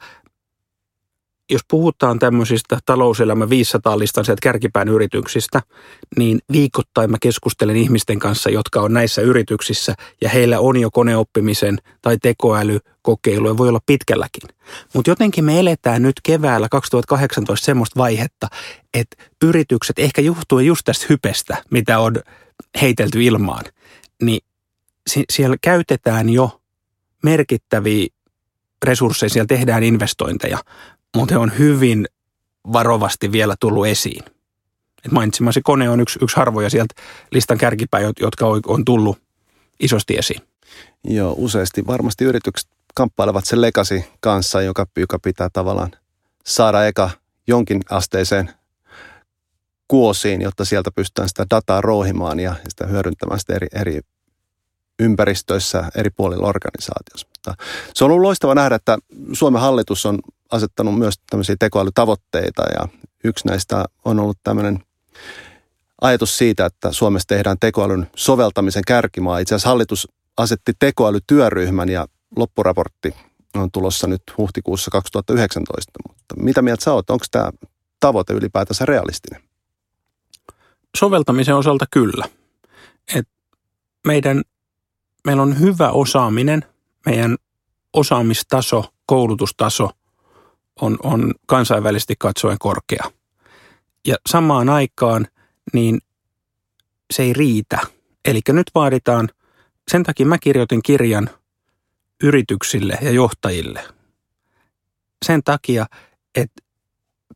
Jos puhutaan tämmöisistä talouselämän 500-listan sieltä kärkipään yrityksistä, niin viikoittain mä keskustelen ihmisten kanssa, jotka on näissä yrityksissä ja heillä on jo koneoppimisen tai tekoälykokeiluja, voi olla pitkälläkin. Mutta jotenkin me eletään nyt keväällä 2018 semmoista vaihetta, että yritykset ehkä juhtuen just tästä hypestä, mitä on heitelty ilmaan, niin siellä käytetään jo merkittäviä resursseja, siellä tehdään investointeja, mutta on hyvin varovasti vielä tullut esiin. Et mainitsemasi kone on yksi, yksi harvoja sieltä listan kärkipäin, jotka on tullut isosti esiin. Joo, useasti varmasti yritykset kamppailevat sen legasi kanssa, joka, joka pitää tavallaan saada eka jonkin asteiseen kuosiin, jotta sieltä pystytään sitä dataa rouhimaan ja sitä hyödyntämään sitä eri, eri ympäristöissä eri puolilla organisaatiossa. Mutta se on ollut loistava nähdä, että Suomen hallitus on asettanut myös tämmöisiä tekoälytavoitteita ja yksi näistä on ollut tämmöinen ajatus siitä, että Suomessa tehdään tekoälyn soveltamisen kärkimaa. Itse asiassa hallitus asetti tekoälytyöryhmän ja loppuraportti on tulossa nyt huhtikuussa 2019. Mutta mitä mieltä sä oot? Onko tämä tavoite ylipäätänsä realistinen? Soveltamisen osalta kyllä. Et meidän, meillä on hyvä osaaminen, meidän osaamistaso, koulutustaso – on, on kansainvälisesti katsoen korkea. Ja samaan aikaan niin se ei riitä. Eli nyt vaaditaan, sen takia mä kirjoitin kirjan yrityksille ja johtajille. Sen takia, että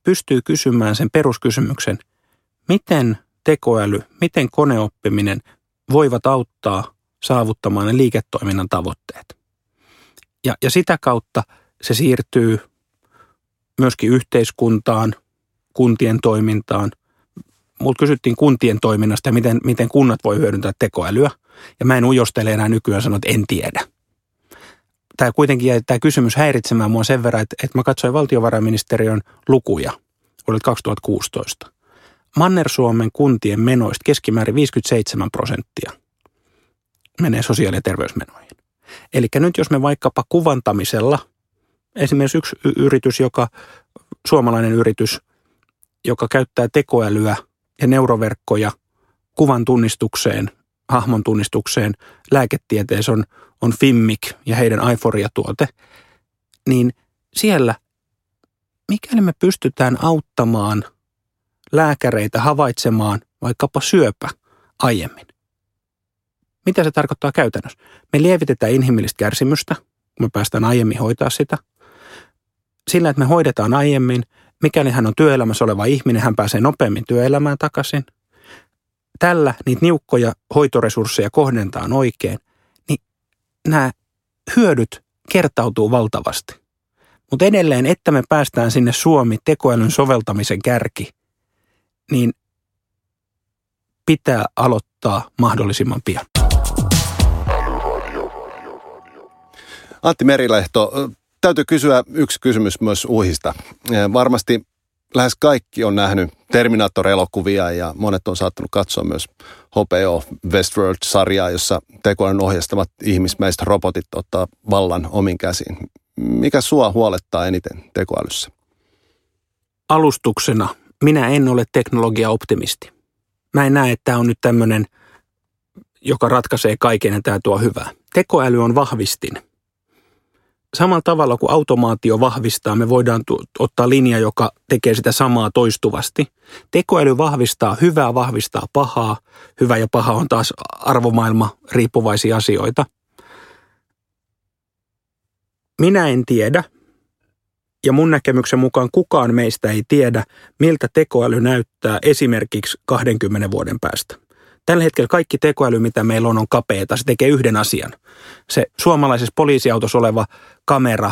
pystyy kysymään sen peruskysymyksen, miten tekoäly, miten koneoppiminen voivat auttaa saavuttamaan ne liiketoiminnan tavoitteet. Ja, ja sitä kautta se siirtyy myöskin yhteiskuntaan, kuntien toimintaan. Multa kysyttiin kuntien toiminnasta ja miten, miten kunnat voi hyödyntää tekoälyä. Ja mä en ujostele enää nykyään sanoa, että en tiedä. Tämä kuitenkin jäi tämä kysymys häiritsemään mua sen verran, että, että mä katsoin valtiovarainministeriön lukuja vuodelta 2016. Manner-Suomen kuntien menoista keskimäärin 57 prosenttia menee sosiaali- ja terveysmenoihin. Eli nyt jos me vaikkapa kuvantamisella – esimerkiksi yksi yritys, joka, suomalainen yritys, joka käyttää tekoälyä ja neuroverkkoja kuvan tunnistukseen, hahmon tunnistukseen, lääketieteessä on, on Fimmic ja heidän Aiforia-tuote, niin siellä, mikäli me pystytään auttamaan lääkäreitä havaitsemaan vaikkapa syöpä aiemmin, mitä se tarkoittaa käytännössä? Me lievitetään inhimillistä kärsimystä, kun me päästään aiemmin hoitaa sitä – sillä, että me hoidetaan aiemmin, mikäli hän on työelämässä oleva ihminen, hän pääsee nopeammin työelämään takaisin. Tällä niitä niukkoja hoitoresursseja kohdentaan oikein, niin nämä hyödyt kertautuu valtavasti. Mutta edelleen, että me päästään sinne Suomi tekoälyn soveltamisen kärki, niin pitää aloittaa mahdollisimman pian. Antti Merilehto, täytyy kysyä yksi kysymys myös uhista. Varmasti lähes kaikki on nähnyt Terminator-elokuvia ja monet on saattanut katsoa myös HBO Westworld-sarjaa, jossa tekoälyn ohjastamat ihmismäiset robotit ottaa vallan omin käsiin. Mikä sua huolettaa eniten tekoälyssä? Alustuksena minä en ole teknologia-optimisti. Mä en näe, että tämä on nyt tämmöinen, joka ratkaisee kaiken ja tämä tuo hyvää. Tekoäly on vahvistin – samalla tavalla kuin automaatio vahvistaa, me voidaan tu- ottaa linja, joka tekee sitä samaa toistuvasti. Tekoäly vahvistaa hyvää, vahvistaa pahaa. Hyvä ja paha on taas arvomaailma riippuvaisia asioita. Minä en tiedä, ja mun näkemyksen mukaan kukaan meistä ei tiedä, miltä tekoäly näyttää esimerkiksi 20 vuoden päästä. Tällä hetkellä kaikki tekoäly, mitä meillä on, on kapeeta. Se tekee yhden asian. Se suomalaisessa poliisiautossa oleva kamera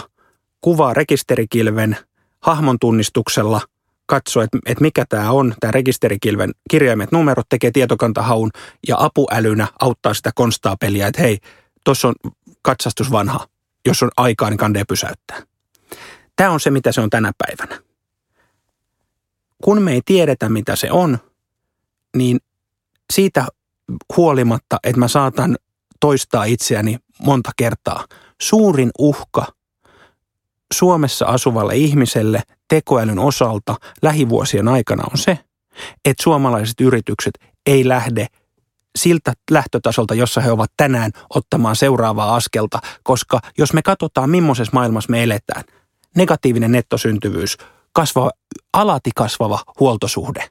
kuvaa rekisterikilven hahmon tunnistuksella, katsoo, että, että mikä tämä on, tämä rekisterikilven kirjaimet, numerot, tekee tietokantahaun ja apuälynä auttaa sitä konstaapelia, että hei, tuossa on katsastus vanha, jos on aikaa, niin kandee pysäyttää. Tämä on se, mitä se on tänä päivänä. Kun me ei tiedetä, mitä se on, niin siitä huolimatta, että mä saatan toistaa itseäni monta kertaa, suurin uhka Suomessa asuvalle ihmiselle tekoälyn osalta lähivuosien aikana on se, että suomalaiset yritykset ei lähde siltä lähtötasolta, jossa he ovat tänään ottamaan seuraavaa askelta, koska jos me katsotaan, millaisessa maailmassa me eletään, negatiivinen nettosyntyvyys, kasvava, alati kasvava huoltosuhde.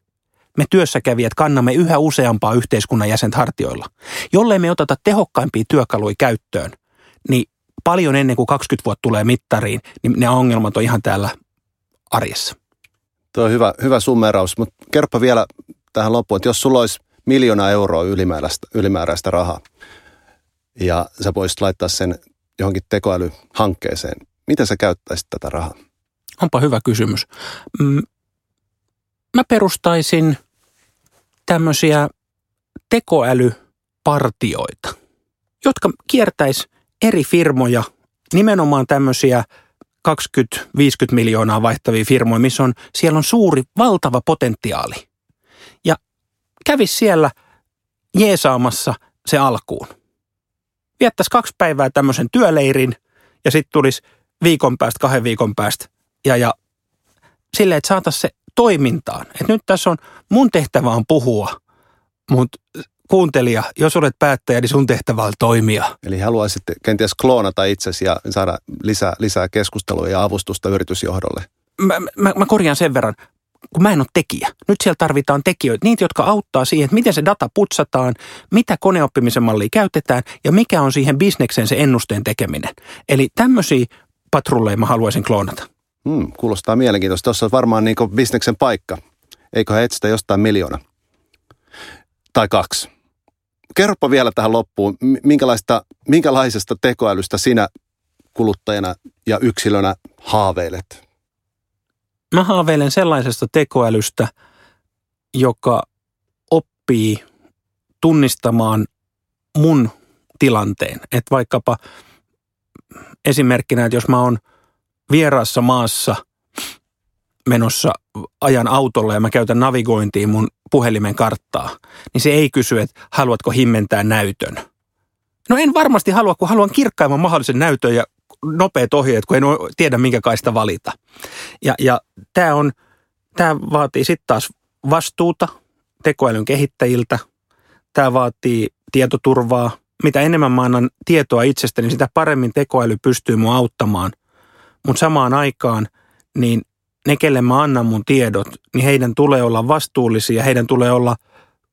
Me työssäkävijät kannamme yhä useampaa yhteiskunnan jäsentä hartioilla. Jollei me oteta tehokkaimpia työkaluja käyttöön, niin paljon ennen kuin 20 vuotta tulee mittariin, niin ne ongelmat on ihan täällä arjessa. Tuo on hyvä, hyvä summeraus, mutta kerropa vielä tähän loppuun, että jos sulla olisi miljoona euroa ylimääräistä, ylimääräistä rahaa ja sä voisit laittaa sen johonkin tekoälyhankkeeseen, miten sä käyttäisit tätä rahaa? Onpa hyvä kysymys. Mm, mä perustaisin tämmöisiä tekoälypartioita, jotka kiertäis eri firmoja, nimenomaan tämmöisiä 20-50 miljoonaa vaihtavia firmoja, missä on, siellä on suuri, valtava potentiaali. Ja kävis siellä jeesaamassa se alkuun. Viettäisi kaksi päivää tämmöisen työleirin ja sitten tulisi viikon päästä, kahden viikon päästä ja, ja silleen, että saataisiin se toimintaan. Et nyt tässä on, mun tehtävä on puhua, mutta kuuntelija, jos olet päättäjä, niin sun tehtävä on toimia. Eli haluaisit kenties kloonata itsesi ja saada lisää, lisää keskustelua ja avustusta yritysjohdolle? Mä, mä, mä korjaan sen verran, kun mä en ole tekijä. Nyt siellä tarvitaan tekijöitä, niitä, jotka auttaa siihen, että miten se data putsataan, mitä koneoppimisen mallia käytetään ja mikä on siihen bisneksen se ennusteen tekeminen. Eli tämmöisiä patrulleja mä haluaisin kloonata. Hmm, kuulostaa mielenkiintoista. Tuossa on varmaan niin bisneksen paikka. Eiköhän etsitä jostain miljoona. Tai kaksi. Kerropa vielä tähän loppuun, minkälaista, minkälaisesta tekoälystä sinä kuluttajana ja yksilönä haaveilet? Mä haaveilen sellaisesta tekoälystä, joka oppii tunnistamaan mun tilanteen. Että vaikkapa esimerkkinä, että jos mä oon – vieraassa maassa menossa ajan autolla ja mä käytän navigointiin mun puhelimen karttaa, niin se ei kysy, että haluatko himmentää näytön. No en varmasti halua, kun haluan kirkkaimman mahdollisen näytön ja nopeat ohjeet, kun en tiedä minkä kaista valita. Ja, ja tämä on, tämä vaatii sitten taas vastuuta tekoälyn kehittäjiltä. Tämä vaatii tietoturvaa. Mitä enemmän mä annan tietoa itsestäni, niin sitä paremmin tekoäly pystyy mua auttamaan – mutta samaan aikaan niin ne, kelle mä annan mun tiedot, niin heidän tulee olla vastuullisia, heidän tulee olla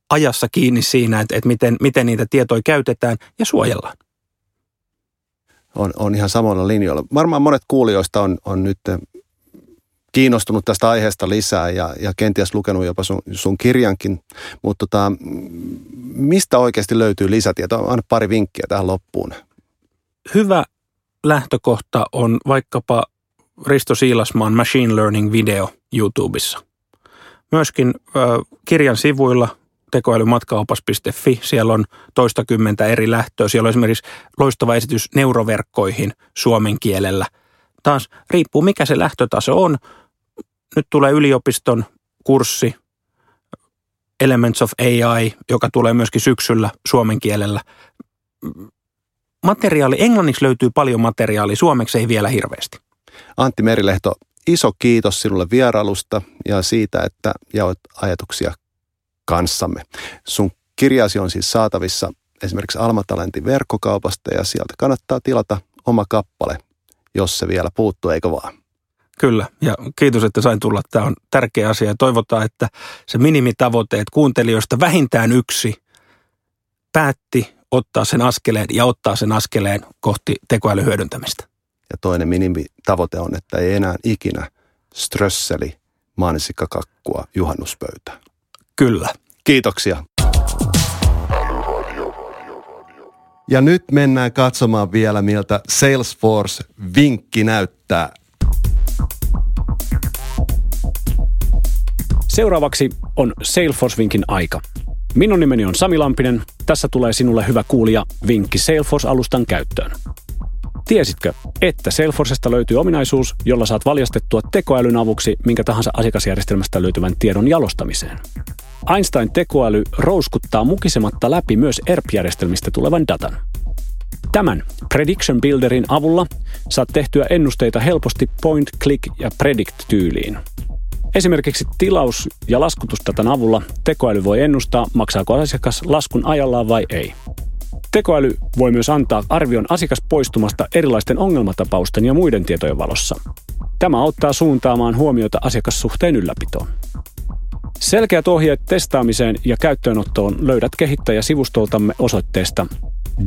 ajassa kiinni siinä, että, että miten, miten niitä tietoja käytetään ja suojellaan. On, on ihan samalla linjoilla. Varmaan monet kuulijoista on, on nyt kiinnostunut tästä aiheesta lisää ja, ja kenties lukenut jopa sun, sun kirjankin. Mutta tota, mistä oikeasti löytyy lisätietoa? Anna pari vinkkiä tähän loppuun. Hyvä lähtökohta on vaikkapa Risto Siilasmaan Machine Learning video YouTubessa. Myöskin ö, kirjan sivuilla tekoälymatkaopas.fi, siellä on toistakymmentä eri lähtöä. Siellä on esimerkiksi loistava esitys neuroverkkoihin suomen kielellä. Taas riippuu mikä se lähtötaso on. Nyt tulee yliopiston kurssi Elements of AI, joka tulee myöskin syksyllä suomen kielellä materiaali, englanniksi löytyy paljon materiaalia, suomeksi ei vielä hirveästi. Antti Merilehto, iso kiitos sinulle vierailusta ja siitä, että jaoit ajatuksia kanssamme. Sun kirjasi on siis saatavissa esimerkiksi Almatalentin verkkokaupasta ja sieltä kannattaa tilata oma kappale, jos se vielä puuttuu, eikö vaan? Kyllä, ja kiitos, että sain tulla. Tämä on tärkeä asia ja toivotaan, että se minimitavoite, että kuuntelijoista vähintään yksi päätti ottaa sen askeleen ja ottaa sen askeleen kohti tekoälyn hyödyntämistä. Ja toinen minimitavoite on, että ei enää ikinä strösseli mansikkakakkua juhannuspöytään. Kyllä. Kiitoksia. Ja nyt mennään katsomaan vielä, miltä Salesforce-vinkki näyttää. Seuraavaksi on Salesforce-vinkin aika. Minun nimeni on Sami Lampinen. Tässä tulee sinulle hyvä kuulija vinkki Salesforce-alustan käyttöön. Tiesitkö, että Salesforcesta löytyy ominaisuus, jolla saat valjastettua tekoälyn avuksi minkä tahansa asiakasjärjestelmästä löytyvän tiedon jalostamiseen? Einstein tekoäly rouskuttaa mukisematta läpi myös ERP-järjestelmistä tulevan datan. Tämän Prediction Builderin avulla saat tehtyä ennusteita helposti point, click ja predict tyyliin. Esimerkiksi tilaus- ja laskutusdatan avulla tekoäly voi ennustaa, maksaako asiakas laskun ajallaan vai ei. Tekoäly voi myös antaa arvion asiakaspoistumasta erilaisten ongelmatapausten ja muiden tietojen valossa. Tämä auttaa suuntaamaan huomiota asiakassuhteen ylläpitoon. Selkeät ohjeet testaamiseen ja käyttöönottoon löydät kehittäjäsivustoltamme osoitteesta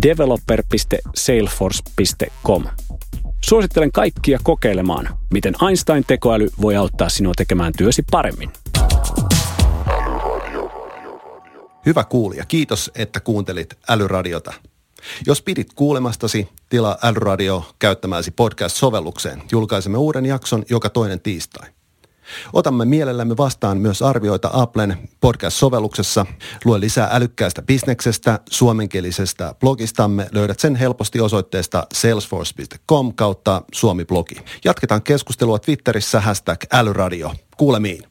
developer.salesforce.com. Suosittelen kaikkia kokeilemaan, miten Einstein-tekoäly voi auttaa sinua tekemään työsi paremmin. Hyvä kuulija, kiitos, että kuuntelit Älyradiota. Jos pidit kuulemastasi, tilaa Älyradio käyttämäsi podcast-sovellukseen. Julkaisemme uuden jakson joka toinen tiistai. Otamme mielellämme vastaan myös arvioita Applen podcast-sovelluksessa. Lue lisää älykkäästä bisneksestä, suomenkielisestä blogistamme. Löydät sen helposti osoitteesta salesforce.com kautta suomi-blogi. Jatketaan keskustelua Twitterissä hashtag älyradio. Kuulemiin.